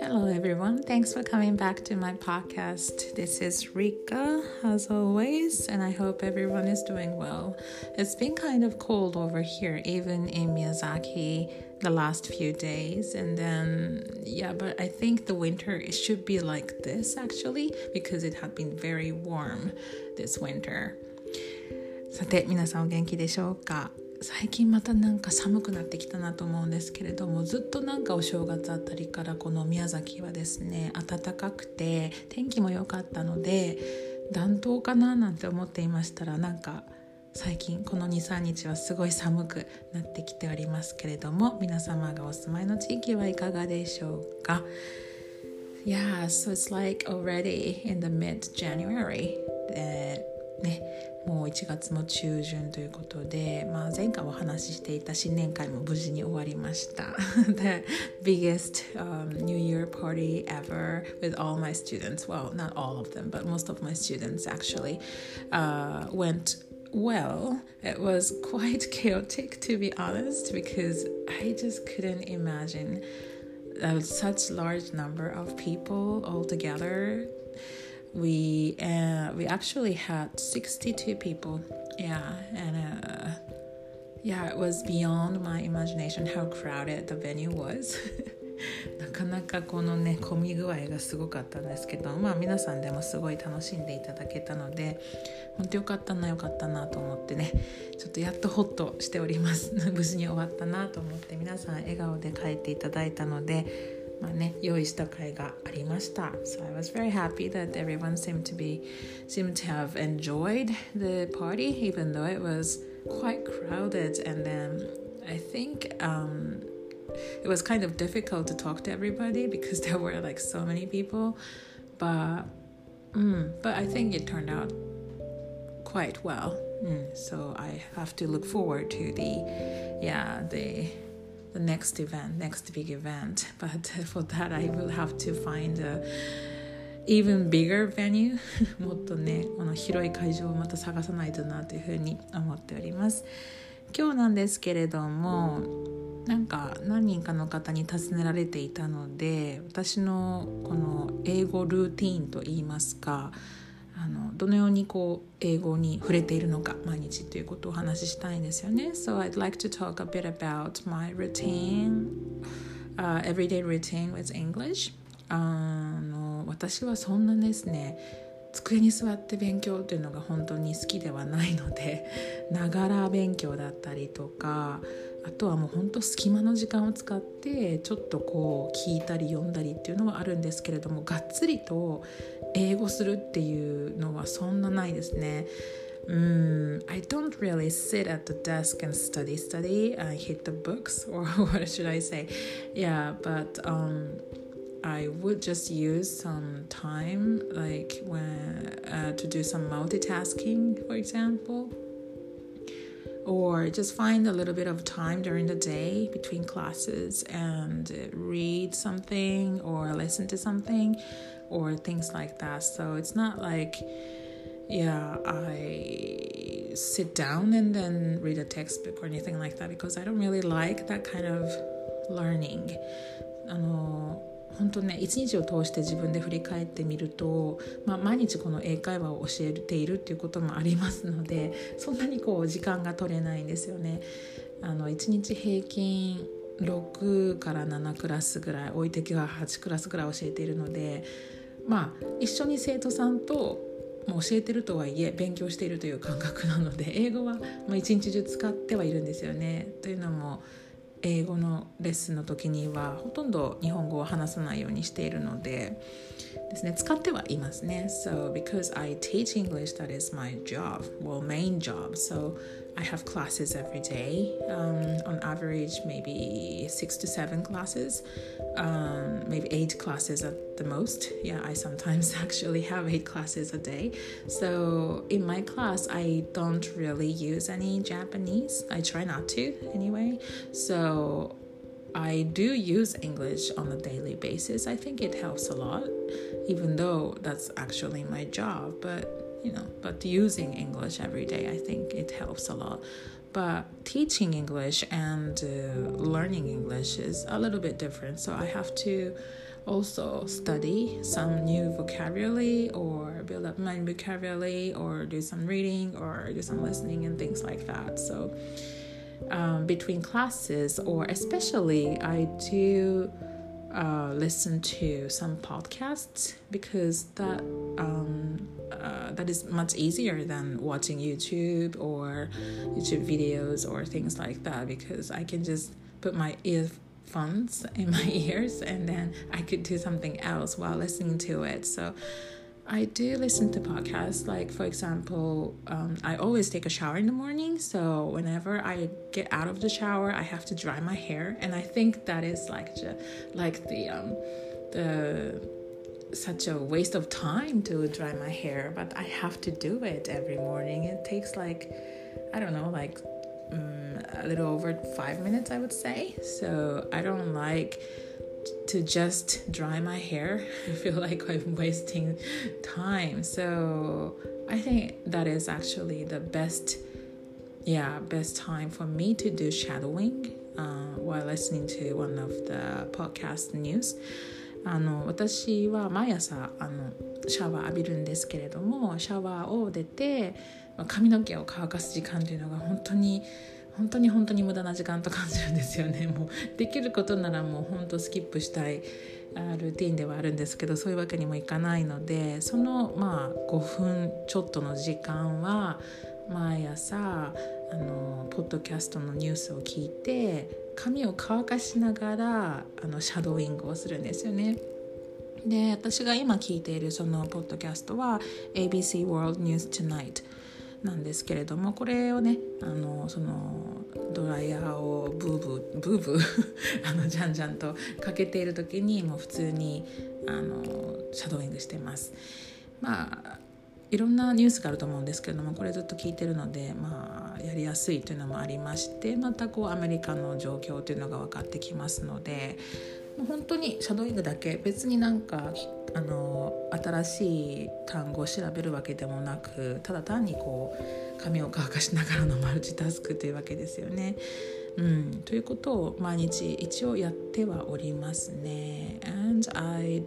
Hello, everyone. Thanks for coming back to my podcast. This is Rika, as always, and I hope everyone is doing well. It's been kind of cold over here, even in Miyazaki, the last few days. And then, yeah, but I think the winter it should be like this actually, because it had been very warm this winter. さて皆さんお元気でしょうか 最近またなんか寒くなってきたなと思うんですけれどもずっとなんかお正月あたりからこの宮崎はですね暖かくて天気も良かったので暖冬かななんて思っていましたらなんか最近この23日はすごい寒くなってきておりますけれども皆様がお住まいの地域はいかがでしょうか？Yeah, so it's like already in the mid-January ねもう1月も中旬ということで、まあ、前回お話ししていた新年会も無事に終わりました The biggest、um, New Year party ever with all my students well not all of them but most of my students actually、uh, went well it was quite chaotic to be honest because I just couldn't imagine uh, such large number of people all together we uh, we actually had 62 people. Yeah and uh, yeah it was beyond my imagination how crowded the venue was. なかなかこのね混み具合がすごかったんですけどまあ皆さんでもすごい楽しんでいただけたので本当よかったなよかったなと思ってねちょっとやっとホッとしております。無事に終わったなと思って皆さん笑顔で帰っていただいたのでまあね、用意した会がありました。So I was very happy that everyone seemed to be seemed to have enjoyed the party, even though it was quite crowded. And then I think um, it was kind of difficult to talk to everybody because there were like so many people. But mm, but I think it turned out quite well. Mm, so I have to look forward to the yeah the the next event, next big event. But for that, I will have to find a even bigger venue もっとねこの広い会場をまた探さないとなというふうに思っております今日なんですけれどもなんか何人かの方に尋ねられていたので私のこの英語ルーティーンといいますかあのどのようにこう英語に触れているのか毎日ということをお話ししたいんですよね。So I'd like to talk a bit about my routine, uh, everyday routine with English. あの私はそんなですね机に座って勉強っていうのが本当に好きではないので ながら勉強だったりとかあとはもうほんと隙間の時間を使ってちょっとこう聞いたり読んだりっていうのはあるんですけれどもがっつりと英語するっていうのはそんなないですね。Mm, I don't really sit at the desk and study, study. I hit the books, or what should I say? Yeah, but um, I would just use some time, like when uh, to do some multitasking, for example or just find a little bit of time during the day between classes and read something or listen to something or things like that. So it's not like, yeah, I sit down and then read a textbook or anything like that because I don't really like that kind of learning. あの本当ね一日を通して自分で振り返ってみると、まあ、毎日この英会話を教えているっていうこともありますのでそんなにこう時間が取れないんですよね。あの1日平均6から7クラスぐらい置いてきは8クラスぐらい教えているのでまあ一緒に生徒さんともう教えてるとはいえ勉強しているという感覚なので英語はま一日中使ってはいるんですよね。というのも英語のレッスンの時にはほとんど日本語を話さないようにしているのでですね使ってはいますね So because I teach English that is my job well main job so I have classes every day. Um, on average, maybe six to seven classes, um, maybe eight classes at the most. Yeah, I sometimes actually have eight classes a day. So in my class, I don't really use any Japanese. I try not to anyway. So I do use English on a daily basis. I think it helps a lot, even though that's actually my job. But you know, but using English every day, I think it helps a lot. but teaching English and uh, learning English is a little bit different. So I have to also study some new vocabulary or build up my vocabulary or do some reading or do some listening and things like that. So um, between classes or especially I do uh, listen to some podcasts because that um, uh, that is much easier than watching YouTube or YouTube videos or things like that because I can just put my earphones in my ears and then I could do something else while listening to it. So I do listen to podcasts. Like, for example, um, I always take a shower in the morning. So, whenever I get out of the shower, I have to dry my hair. And I think that is like, like the, um, the, such a waste of time to dry my hair, but I have to do it every morning. It takes like, I don't know, like um, a little over five minutes, I would say. So, I don't like to just dry my hair. I feel like I'm wasting time. So I think that is actually the best, yeah, best time for me to do shadowing uh, while listening to one of the podcast news. あの私は毎朝あのシャワー浴びるんですけれどもシャワーを出て髪の毛を乾かす時間というのが本当に 本当に本当に無駄な時間と感じるんですよね もうできることならもう本当スキップしたいルーティンではあるんですけどそういうわけにもいかないのでそのまあ5分ちょっとの時間は毎朝あのポッドキャストのニュースを聞いて髪を乾かしながらあのシャドーイングをするんですよね。で私が今聞いているそのポッドキャストは ABC World News Tonight なんですけれどもこれをねあのそのドライヤーをブーブーブーブー あのじゃんじゃんとかけている時にもう普通にあのシャドーイングしてます。まあいろんなニュースがあると思うんですけれどもこれずっと聞いてるのでまあやりやすいというのもありましてまたこうアメリカの状況というのが分かってきますのでもう本当にシャドーイングだけ別になんかあの新しい単語を調べるわけでもなくただ単にこう髪を乾かしながらのマルチタスクというわけですよね。うん、ということを毎日一応やってはおりますね。And I,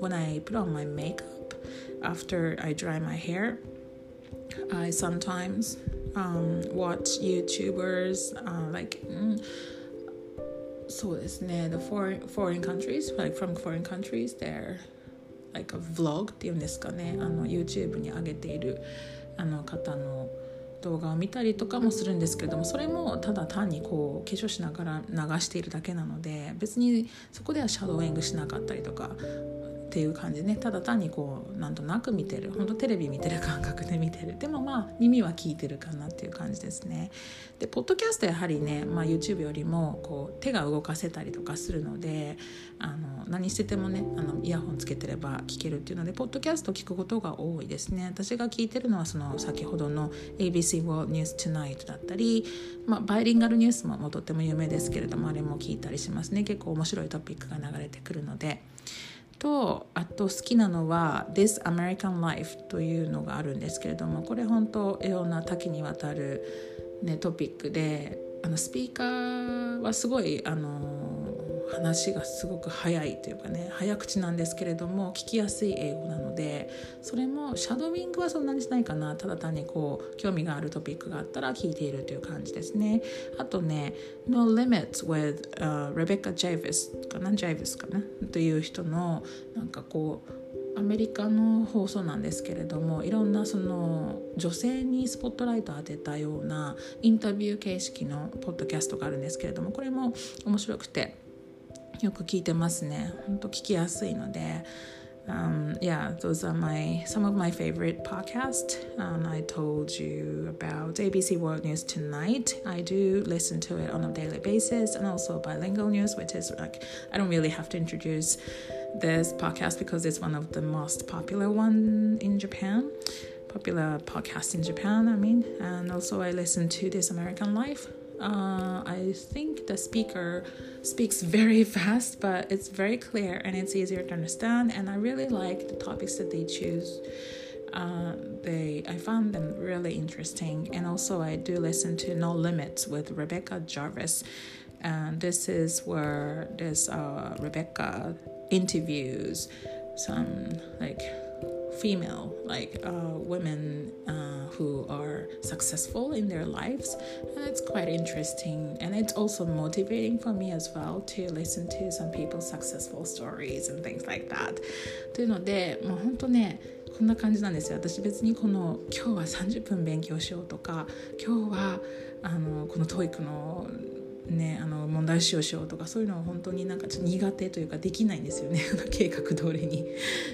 when I put on my makeup after I dry my hair, I sometimes um, watch YouTubers uh, like、そうですね。The foreign, foreign countries like from foreign countries they're like a vlog っていうんですかね。あの YouTube に上げているあの方の動画を見たりとかもするんですけれどもそれもただ単にこう化粧しながら流しているだけなので別にそこではシャドーイングしなかったりとかっていう感じね。ただ単にこうなんとなく見てる。本当テレビ見てる感覚で見てる。でもまあ耳は聞いてるかなっていう感じですね。でポッドキャストやはりね、まあ、YouTube よりもこう手が動かせたりとかするのであの何しててもねあのイヤホンつけてれば聞けるっていうのでポッドキャスト聞くことが多いですね。私が聞いてるのはその先ほどの ABC World News Tonight だったり、まあ、バイリンガルニュースももとっても有名ですけれどもあれも聞いたりしますね。結構面白いトピックが流れてくるので。とあと好きなのは「This American Life」というのがあるんですけれどもこれ本当いろんな多岐にわたる、ね、トピックであのスピーカーはすごいあの話がすごく早いというかね早口なんですけれども聞きやすい英語なのでそれもシャドウィングはそんなにしないかな。ただ単にこう興味があるトピックがあったら聞いているという感じですね。あとね「No Limits with、uh, Rebecca Javis」かな？Javis かな？という人のなんかこうアメリカの放送なんですけれどもいろんなその女性にスポットライトを当てたようなインタビュー形式のポッドキャストがあるんですけれどもこれも面白くて。よく聞いてますね。本当聞きやすいので。Um, yeah, those are my some of my favorite podcasts. Um, I told you about ABC World News tonight. I do listen to it on a daily basis, and also bilingual news, which is like I don't really have to introduce this podcast because it's one of the most popular one in Japan, popular podcast in Japan. I mean, and also I listen to This American Life uh, I think the speaker speaks very fast, but it's very clear and it's easier to understand. And I really like the topics that they choose. Uh, they I found them really interesting, and also I do listen to No Limits with Rebecca Jarvis, and this is where this uh, Rebecca interviews some like female like uh, women uh, who are successful in their lives and it's quite interesting and it's also motivating for me as well to listen to some people's successful stories and things like that というのでもう本当ねこんな感じなんですよ私別にこの今日は30分勉強しようとか今日はあのこの TOEIC の ね、あの問題集をしようとかそういうのは本当になんかちょっと苦手というかできないんですよね 計画通りに。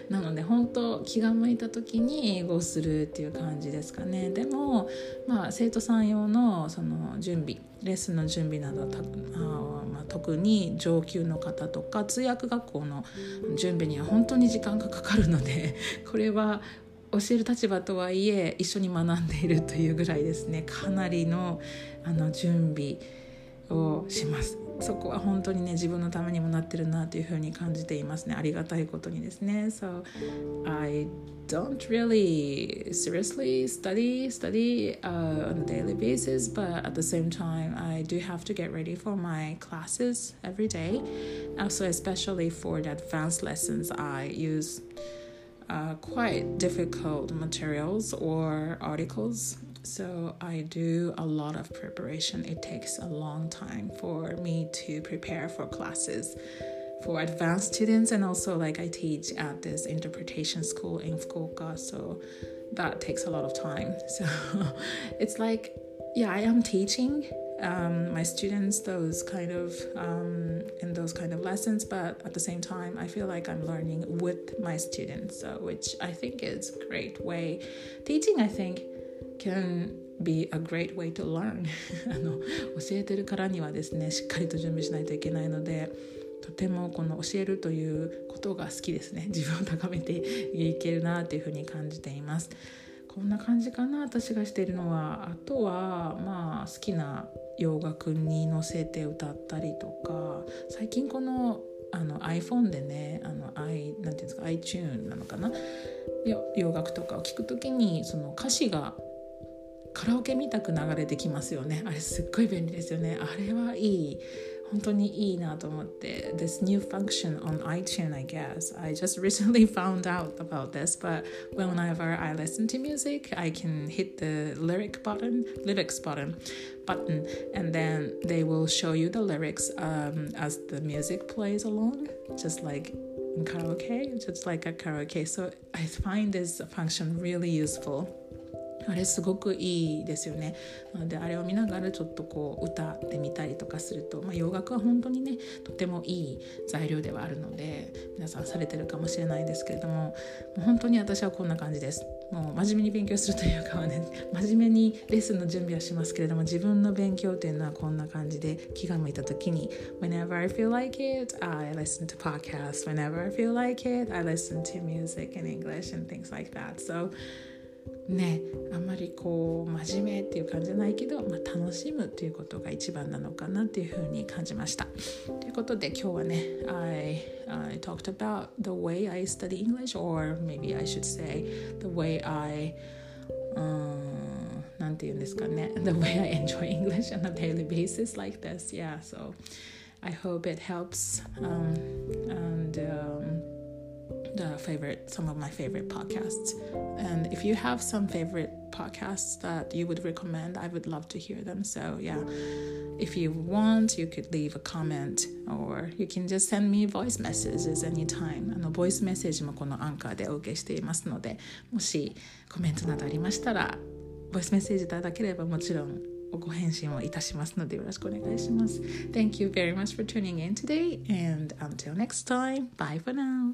なので本当気が向いた時に英語をするっていう感じですかね。でも、まあ、生徒さん用のその準備レッスンの準備などたあ、まあ、特に上級の方とか通訳学校の準備には本当に時間がかかるので これは教える立場とはいえ一緒に学んでいるというぐらいですねかなりのあの準備をしますそこは本当にね自分のためにもなってるなというふうに感じていますねありがたいことにですね So I don't really seriously study study uh, on a daily basis but at the same time I do have to get ready for my classes every day also especially for the advanced lessons I use uh, quite difficult materials or articles so I do a lot of preparation. It takes a long time for me to prepare for classes for advanced students and also like I teach at this interpretation school in Fukuoka so that takes a lot of time. So it's like yeah, I am teaching um, my students those kind of um, in those kind of lessons but at the same time i feel like i'm learning with my students so, which i think is a great way teaching i think can be a great way to learn. あの教えてるからにはですねしっかりと準備しないといけないのでとてもこの教えるということが好きですね。自分を高めていけるなというふうに感じています。こんな感じかな私がしているのは。あとはまあ好きな洋楽に乗せて歌ったりとか。最近このあの iPhone でねあの i なんていうんですか iTune なのかな？洋楽とかを聴く時にその歌詞がカラオケみたく流れてきますよねあれすっごい便利ですよねあれはいい本当にいいなと思って This new function on iTunes I guess I just recently found out about this but whenever I listen to music I can hit the lyric button lyrics button button and then they will show you the lyrics um, as the music plays along just like in karaoke just like a karaoke so I find this function really useful あれすごくいいですよね。なのであれを見ながらちょっとこう歌ってみたりとかすると、まあ、洋楽は本当にねとてもいい材料ではあるので皆さんされてるかもしれないですけれどももう本当に私はこんな感じです。もう真面目に勉強するというかはね 真面目にレッスンの準備はしますけれども自分の勉強というのはこんな感じで気が向いた時に Whenever I feel like it I listen to podcasts. Whenever I feel like it I listen to music in English and things like that. So ねあんまりこう真面目っていう感じじゃないけど、まあ、楽しむっていうことが一番なのかなっていうふうに感じました。ということで今日はね I, I talked about the way I study English or maybe I should say the way I、なんて言うんですかね the way I enjoy English on a daily basis like this yeah so I hope it helps um, and um, the favorite some of my favorite podcasts and if you have some favorite podcasts that you would recommend i would love to hear them so yeah if you want you could leave a comment or you can just send me voice messages anytime あのボイスメッセージもこのアンカーでお受けしていますのでもしコメントなどありましたらボイスメッセージいただければもちろんご返信をいたしますのでよろしくお願いします。Thank you very much for tuning in today and until next time, bye for now.